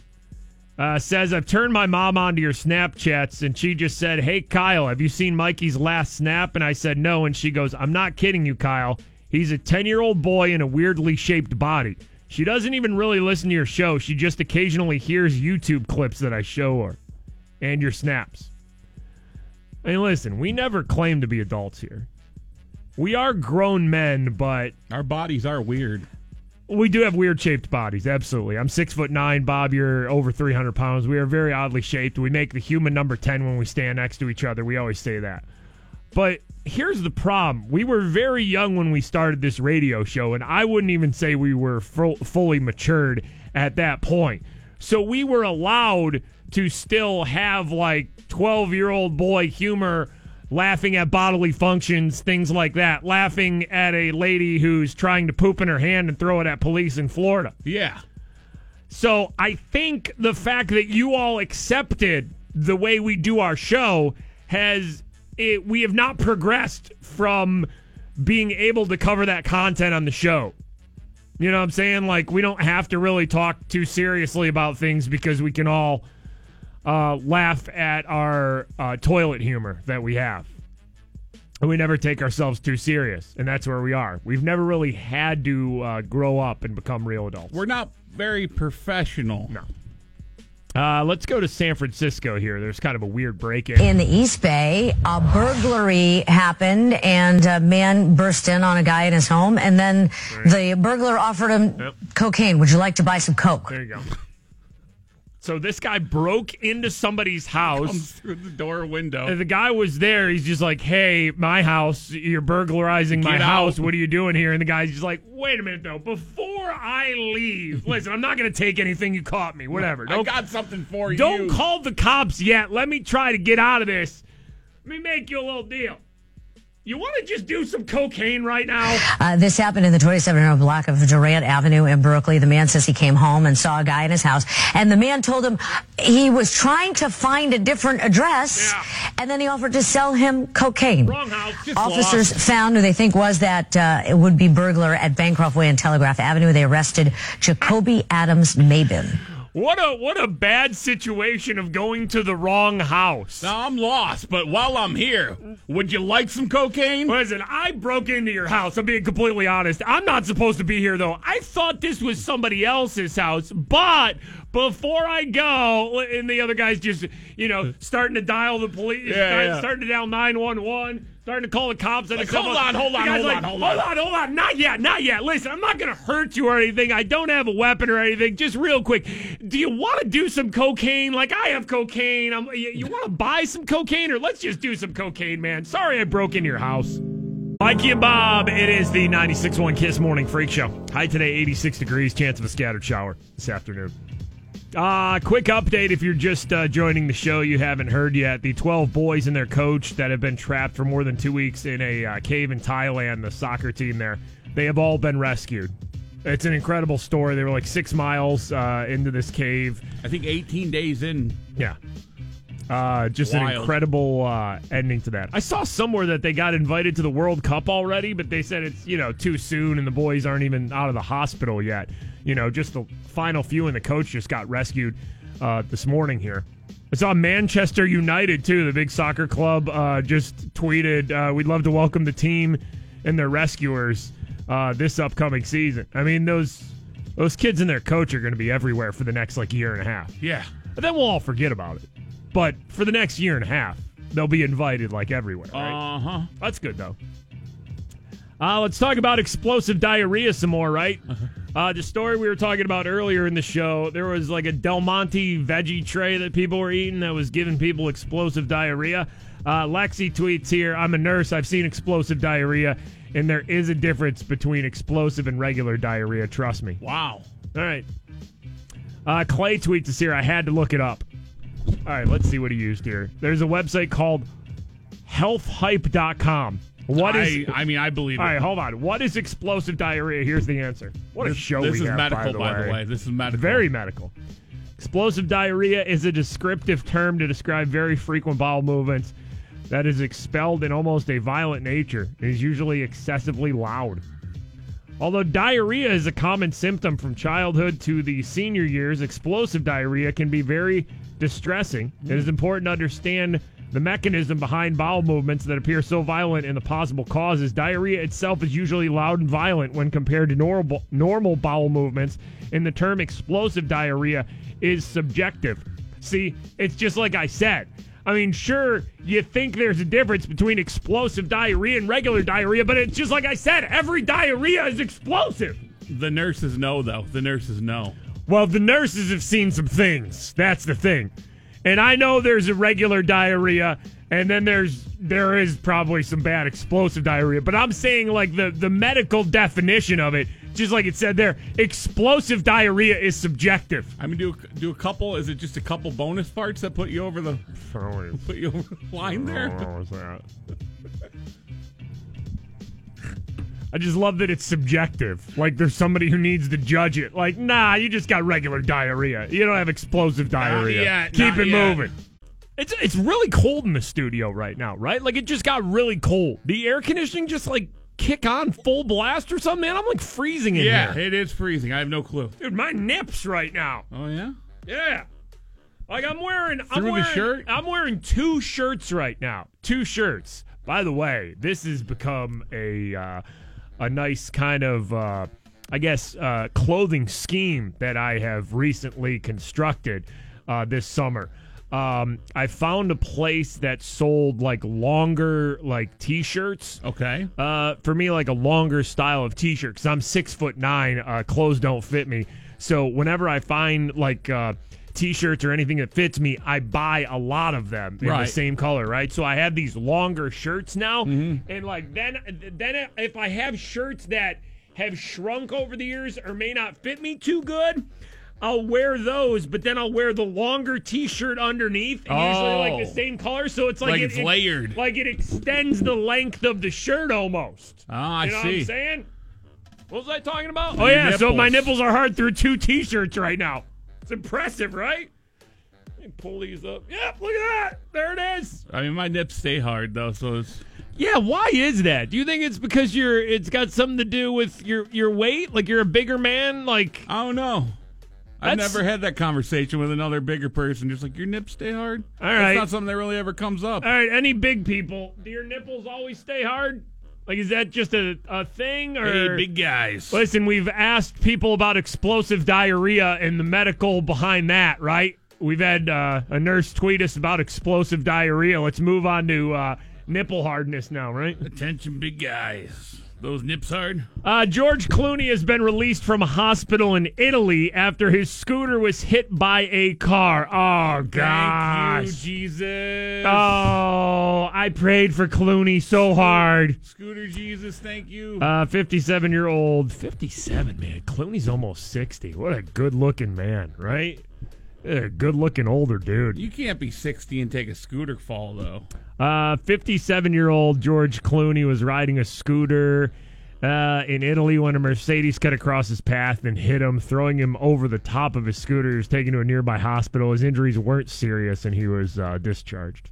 Uh, says, I've turned my mom onto your Snapchats, and she just said, Hey, Kyle, have you seen Mikey's last snap? And I said, No. And she goes, I'm not kidding you, Kyle. He's a 10 year old boy in a weirdly shaped body. She doesn't even really listen to your show. She just occasionally hears YouTube clips that I show her and your snaps. I mean, listen, we never claim to be adults here. We are grown men, but Our bodies are weird. we do have weird shaped bodies, absolutely. I'm six foot nine, Bob. You're over 300 pounds. We are very oddly shaped. We make the human number 10 when we stand next to each other. We always say that. But here's the problem: we were very young when we started this radio show, and I wouldn't even say we were fu- fully matured at that point. So we were allowed to still have like 12 year old boy humor laughing at bodily functions, things like that, laughing at a lady who's trying to poop in her hand and throw it at police in Florida. Yeah. So I think the fact that you all accepted the way we do our show has it, we have not progressed from being able to cover that content on the show. You know what I'm saying? Like we don't have to really talk too seriously about things because we can all uh, laugh at our uh, toilet humor that we have. And we never take ourselves too serious, and that's where we are. We've never really had to uh, grow up and become real adults. We're not very professional. No. Uh, let's go to San Francisco here. There's kind of a weird break in. In the East Bay, a burglary happened and a man burst in on a guy in his home and then the burglar offered him Yep. cocaine. Would you like to buy some coke? There you go. So this guy broke into somebody's house. Comes through the door window. And the guy was there. He's just like, "Hey, my house. You're burglarizing my Get house. out." What are you doing here?" And the guy's just like, "Wait a minute, though. Before I leave, listen, I'm not going to take anything you caught me. Whatever. I Don't got something for you. Don't call the cops yet. Let me try to get out of this. Let me make you a little deal. You want to just do some cocaine right now? Uh, this happened in the 2700 block of Durant Avenue in Berkeley. The man says he came home and saw a guy in his house, and the man told him he was trying to find a different address, and then he offered to sell him cocaine. Wrong house. Just Officers lost. found who they think was that uh, it would be burglar at Bancroft Way and Telegraph Avenue. They arrested Jacoby Adams Mabin. What a what a bad situation of going to the wrong house. Now I'm lost, but while I'm here, would you like some cocaine? Listen, I broke into your house. I'm being completely honest. I'm not supposed to be here though. I thought this was somebody else's house, but before I go, and the other guy's just you know starting to dial the police, Yeah, yeah. starting to dial nine one one. Starting to call the cops. and Like, hold on, hold on, guy's hold like, on, hold hold on. on, hold on. Not yet, not yet. Listen, I'm not going to hurt you or anything. I don't have a weapon or anything. Just real quick, do you want to do some cocaine? Like I have cocaine. I'm, you, you want to buy some cocaine, or let's just do some cocaine, man. Sorry, I broke into your house. Mikey and Bob, it is the 96.1 Kiss Morning Freak Show. High today, 86 degrees, chance of a scattered shower this afternoon. Uh, quick update if you're just uh, joining the show, you haven't heard yet. The 12 boys and their coach that have been trapped for more than two weeks in a uh, cave in Thailand, the soccer team there, they have all been rescued. It's an incredible story. They were like six miles uh, into this cave. I think 18 days in. Yeah. Uh, just an incredible uh, ending to that. I saw somewhere that they got invited to the World Cup already, but they said it's you know too soon, and the boys aren't even out of the hospital yet. You know, just the final few, and the coach just got rescued uh, this morning here. I saw Manchester United too, the big soccer club, uh, just tweeted, uh, "We'd love to welcome the team and their rescuers uh, this upcoming season." I mean, those those kids and their coach are going to be everywhere for the next like year and a half. Yeah. But then we'll all forget about it. But for the next year and a half, they'll be invited like everywhere. Right? Uh huh. That's good though. Uh, let's talk about explosive diarrhea some more, right? Uh, the story we were talking about earlier in the show, there was like a Del Monte veggie tray that people were eating that was giving people explosive diarrhea. Uh, Lexi tweets here I'm a nurse. I've seen explosive diarrhea, and there is a difference between explosive and regular diarrhea. Trust me. Wow. All right. Uh, Clay tweets us here. I had to look it up. All right, let's see what he used here. There's a website called healthhype.com. What is? I, I mean, I believe it. all right, hold on. What is explosive diarrhea? Here's the answer. What a This- show this we is have, medical, by the way. This is medical. Very medical. Explosive diarrhea is a descriptive term to describe very frequent bowel movements that is expelled in almost a violent nature. It is usually excessively loud. Although diarrhea is a common symptom from childhood to the senior years, explosive diarrhea can be very distressing. It mm-hmm. is important to understand the mechanism behind bowel movements that appear so violent and the possible causes. Diarrhea itself is usually loud and violent when compared to normal normal bowel movements, and the term explosive diarrhea is subjective. See, it's just like I said. I mean, sure, you think there's a difference between explosive diarrhea and regular diarrhea, but it's just like I said, every diarrhea is explosive. The nurses know, though. The nurses know. Well, the nurses have seen some things. That's the thing. And I know there's a regular diarrhea, and then there's there is probably some bad explosive diarrhea. But I'm saying like the the medical definition of it, just like it said there, explosive diarrhea is subjective. I mean, do do a couple. Is it just a couple bonus parts that put you over the put you over the line there? I just love that it's subjective. Like there's somebody who needs to judge it. Like, nah, you just got regular diarrhea. You don't have explosive diarrhea. yet, Keep it yet. moving. It's it's really cold in the studio right now, right? Like it just got really cold. The air conditioning just like kick on full blast or something, man. I'm like freezing in Yeah, here. Yeah, it is freezing. I have no clue. Dude, my nips right now. Oh yeah. Yeah. Like I'm wearing I'm Through the wearing shirt? I'm wearing two shirts right now. Two shirts. By the way, this has become a uh, a nice kind of uh, I guess uh, clothing scheme that I have recently constructed uh, this summer. Um, I found a place that sold like longer like t-shirts. Okay. Uh, for me, like a longer style of t-shirt because I'm six foot nine. Uh, clothes don't fit me, so whenever I find like uh, t-shirts or anything that fits me, I buy a lot of them in Right. the same color. Right. So I have these longer shirts now, and like then then if I have shirts that have shrunk over the years or may not fit me too good. I'll wear those, but then I'll wear the longer T-shirt underneath, usually like the Oh. same color. So it's like, Like it- it's it- layered. like it extends the length of the shirt almost. Ah, I you know what see. I'm saying? What was I talking about? Oh yeah, so my nipples. nipples are hard through two T-shirts right now. It's impressive, right? Let me pull these up. Yep, look at that. There it is. I mean, my nips stay hard though, so it's Yeah, why is that? Do you think it's because you're? It's got something to do with your your weight? Like you're a bigger man? Like I don't know. I've That's- never had that conversation with another bigger person. Just like your nips stay hard. All right. That's not something that really ever comes up. All right, any big people, do your nipples always stay hard? Like, is that just a, a thing? Or Hey, big guys. Listen, we've asked people about explosive diarrhea and the medical behind that, right? We've had uh, a nurse tweet us about explosive diarrhea. Let's move on to uh, nipple hardness now, right? Attention, big guys. Those nips hard. Uh, George Clooney has been released from a hospital in Italy after his scooter was hit by a car. Oh, gosh. Thank you, Jesus. Oh, I prayed for Clooney so hard. Scooter Jesus, thank you. Uh, 57 year old. 57, man. Clooney's almost 60. What a good looking man, right? A good looking older dude. you can't be 60 and take a scooter fall, though. Uh, 57 year old George Clooney was riding a scooter uh, in Italy when a Mercedes cut across his path and hit him, throwing him over the top of his scooter. He was taken to a nearby hospital. His injuries weren't serious and he was uh, discharged.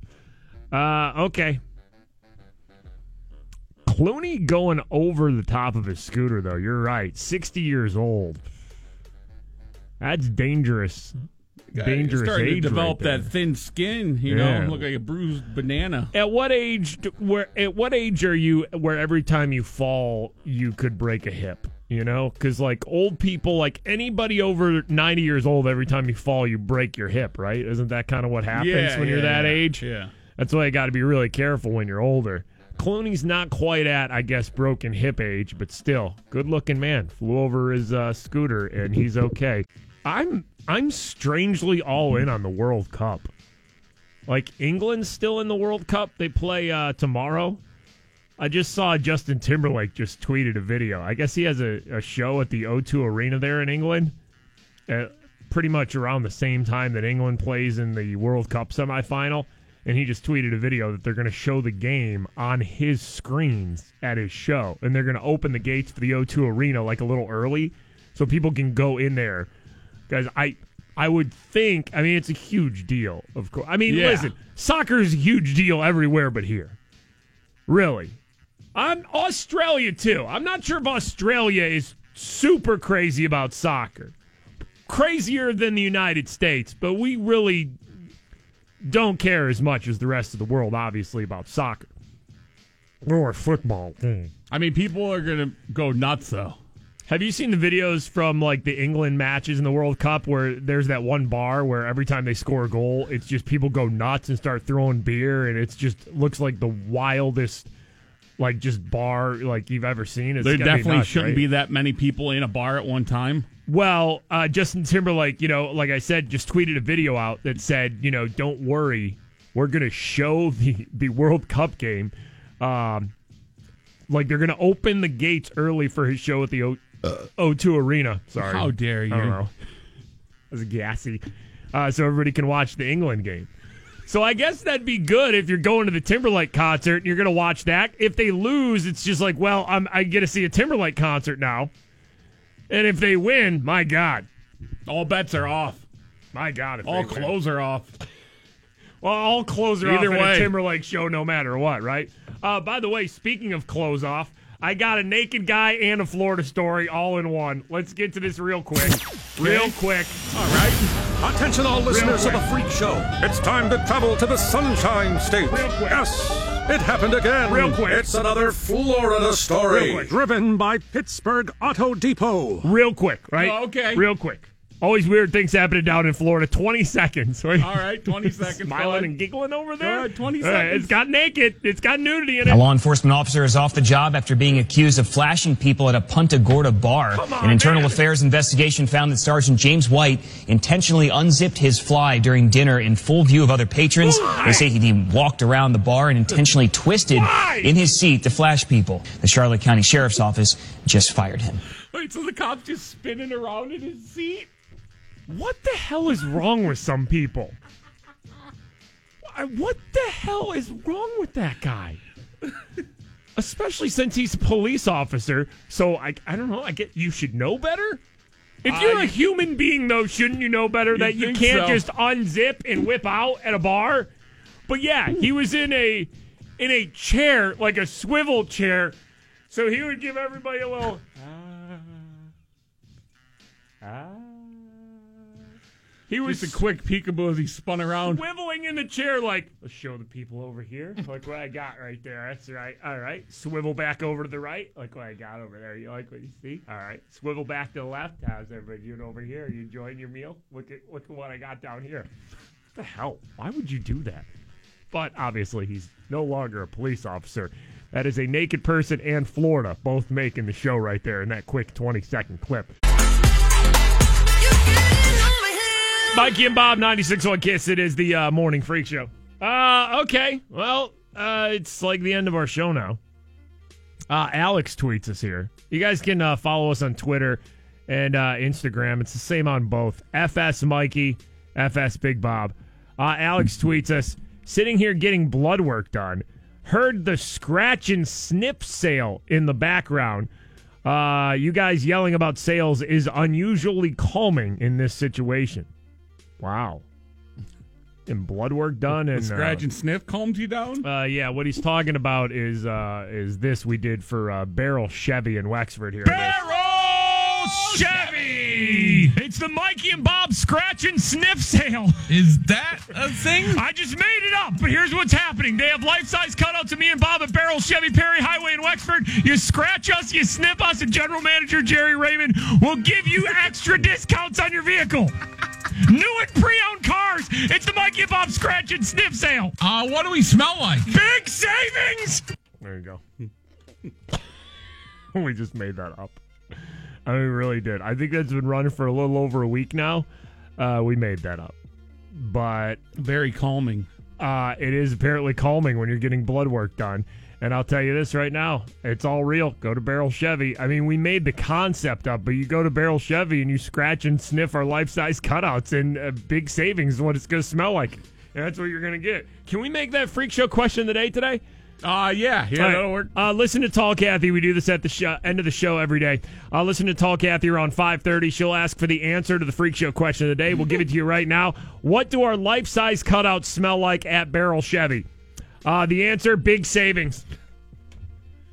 Uh, okay. Clooney going over the top of his scooter, though. You're right. 60 years old. That's dangerous. Dangerous starting age to develop right that thin skin, you Yeah. know, look like a bruised banana. At what age? d- Where at what age are you? Where every time you fall, you could break a hip. You know, because like old people, like anybody over ninety years old, every time you fall, you break your hip. Right? Isn't that kind of what happens Yeah, when you're that yeah. age? Yeah. That's why you got to be really careful when you're older. Clooney's not quite at, I guess, broken hip age, but still, good looking man. Flew over his uh, scooter and he's okay. I'm I'm strangely all in on the World Cup. Like England's still in the World Cup. They play uh, tomorrow. I just saw Justin Timberlake just tweeted a video. I guess he has a, a show at the O2 Arena there in England. Uh, pretty much around the same time that England plays in the World Cup semifinal. And he just tweeted a video that they're going to show the game on his screens at his show. And they're going to open the gates for the O2 Arena like a little early so people can go in there. Guys, I I would think, I mean, it's a huge deal, of course. I mean, Yeah. listen, soccer is a huge deal everywhere but here. Really. I'm Australia too. I'm not sure if Australia is super crazy about soccer. Crazier than the United States, but we really don't care as much as the rest of the world, obviously, about soccer. Or football. Hmm. I mean, people are going to go nuts, though. Have you seen the videos from like the England matches in the World Cup where there's that one bar where every time they score a goal, it's just people go nuts and start throwing beer, and it's just looks like the wildest, like just bar like you've ever seen. It's There definitely nuts, shouldn't right? be that many people in a bar at one time. Well, uh, Justin Timberlake, you know, like I said, just tweeted a video out that said, you know, don't worry, we're going to show the, the World Cup game. Um, like they're going to open the gates early for his show at the o- O2 Arena. Sorry. How dare I don't you. know. That was gassy. Uh, so everybody can watch the England game. So I guess that'd be good if you're going to the Timberlake concert and you're going to watch that. If they lose, it's just like, well, I'm, I get to see a Timberlake concert now. And if they win, my God, All bets are off. my God, if All they win. clothes are off. Well, all clothes are Either off way. at a Timberlake show, no matter what, right? Uh, by the way, speaking of clothes off, I got a naked guy and a Florida story all in one. Let's get to this real quick, real quick. All right. Attention, all listeners of the. Freak Show. It's time to travel to the Sunshine State. Real quick. Yes, it happened again. Real quick. It's another Florida story. Real quick. Driven by Pittsburgh Auto Depot. Real quick, right? Oh, okay. Real quick. Always weird things happening down in Florida. 20 seconds. Right? All right, 20 seconds. Smiling and giggling over there. ahead, 20 All right, seconds. it's got naked. It's got nudity in it. A law enforcement officer is off the job after being accused of flashing people at a Punta Gorda bar. Come on, An internal man. affairs investigation found that Sergeant James White intentionally unzipped his fly during dinner in full view of other patrons. Why? They say he walked around the bar and intentionally twisted Why? in his seat to flash people. The Charlotte County Sheriff's Office just fired him. Wait, so the cop's just spinning around in his seat? What the hell is wrong with some people? What the hell is wrong with that guy? Especially since he's a police officer. So I, I don't know. I get you should know better. If you're I- a human being, though, shouldn't you know better that you can't so. just unzip and whip out at a bar? But yeah, he was in a in a chair, like a swivel chair. So he would give everybody a little. Ah, ah. He was a quick peekaboo as he spun around. Swiveling in the chair, like, let's show the people over here. Look what I got right there. That's right. All right. Swivel back over to the right. Look what I got over there. You like what you see? All right. Swivel back to the left. How's everybody doing over here? Are you enjoying your meal? Look at look at what I got down here. What the hell? Why would you do that? But obviously, he's no longer a police officer. That is a naked person and Florida both making the show right there in that quick 20 second clip. Mikey and Bob, 96.1 Kiss. It is the uh, morning freak show. Uh, okay. Well, uh, it's like the end of our show now. Uh, Alex tweets us here. You guys can uh, follow us on Twitter and uh, Instagram. It's the same on both. FS Mikey, FS Big Bob. Uh, Alex tweets us sitting here getting blood work done. Heard the scratch and snip sale in the background. Uh, you guys yelling about sales is unusually calming in this situation. Wow. And blood work done and The scratch uh, and sniff calms you down? uh, yeah, what he's talking about is uh, is this we did for uh, Baierl Chevy in Wexford here. Baierl Chevy! It's the Mikey and Bob scratch and sniff sale. Is that a thing? I just made it up, but here's what's happening. They have life-size cutouts of me and Bob at Baierl Chevy Perry Highway in Wexford. You scratch us, you sniff us, and General Manager Jerry Raymond will give you extra discounts on your vehicle. New and pre-owned cars. It's the Mikey and Bob scratch and sniff sale. Uh, what do we smell like? Big savings. There you go. we just made that up. I mean, we really did. I think that's been running for a little over a week now. Uh, we made that up, but very calming. Uh, it is apparently calming when you're getting blood work done. And I'll tell you this right now, it's all real. Go to Baierl Chevy. I mean, we made the concept up, but you go to Baierl Chevy and you scratch and sniff our life size cutouts, and uh, big savings is what it's going to smell like. And that's what you're going to get. Can we make that freak show question of the day today? Uh, yeah, yeah, right. that'll work. Uh, listen to Tall Kathy. We do this at the show, end of the show every day. Uh, listen to Tall Kathy around 5.30. She'll ask for the answer to the freak show question of the day. We'll give it to you right now. What do our life-size cutouts smell like at Baierl Chevy? Uh, the answer, big savings.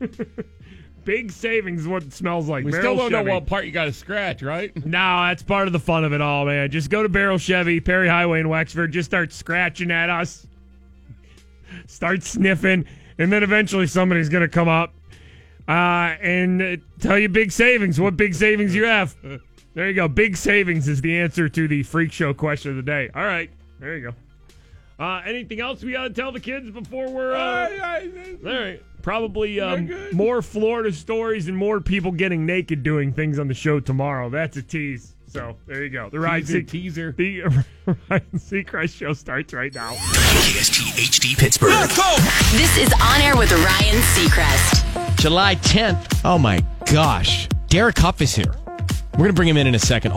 big savings is what it smells like. We Baierl still don't Chevy. know what part you got to scratch, right? No, that's part of the fun of it all, man. Just go to Baierl Chevy, Perry Highway in Wexford. Just start scratching at us. Start sniffing, and then eventually somebody's going to come up uh, and tell you big savings. What big savings you have? There you go. Big savings is the answer to the freak show question of the day. All right, there you go. Uh, anything else we got to tell the kids before we're? Uh, all right, probably um, more Florida stories and more people getting naked doing things on the show tomorrow. That's a tease. So there you go. The Ryan Teaser, Se- teaser. The Ryan Seacrest show starts right now. KST HD Pittsburgh. This is On Air with Ryan Seacrest. July 10th. Oh my gosh. Derek Hough is here. We're going to bring him in in a second.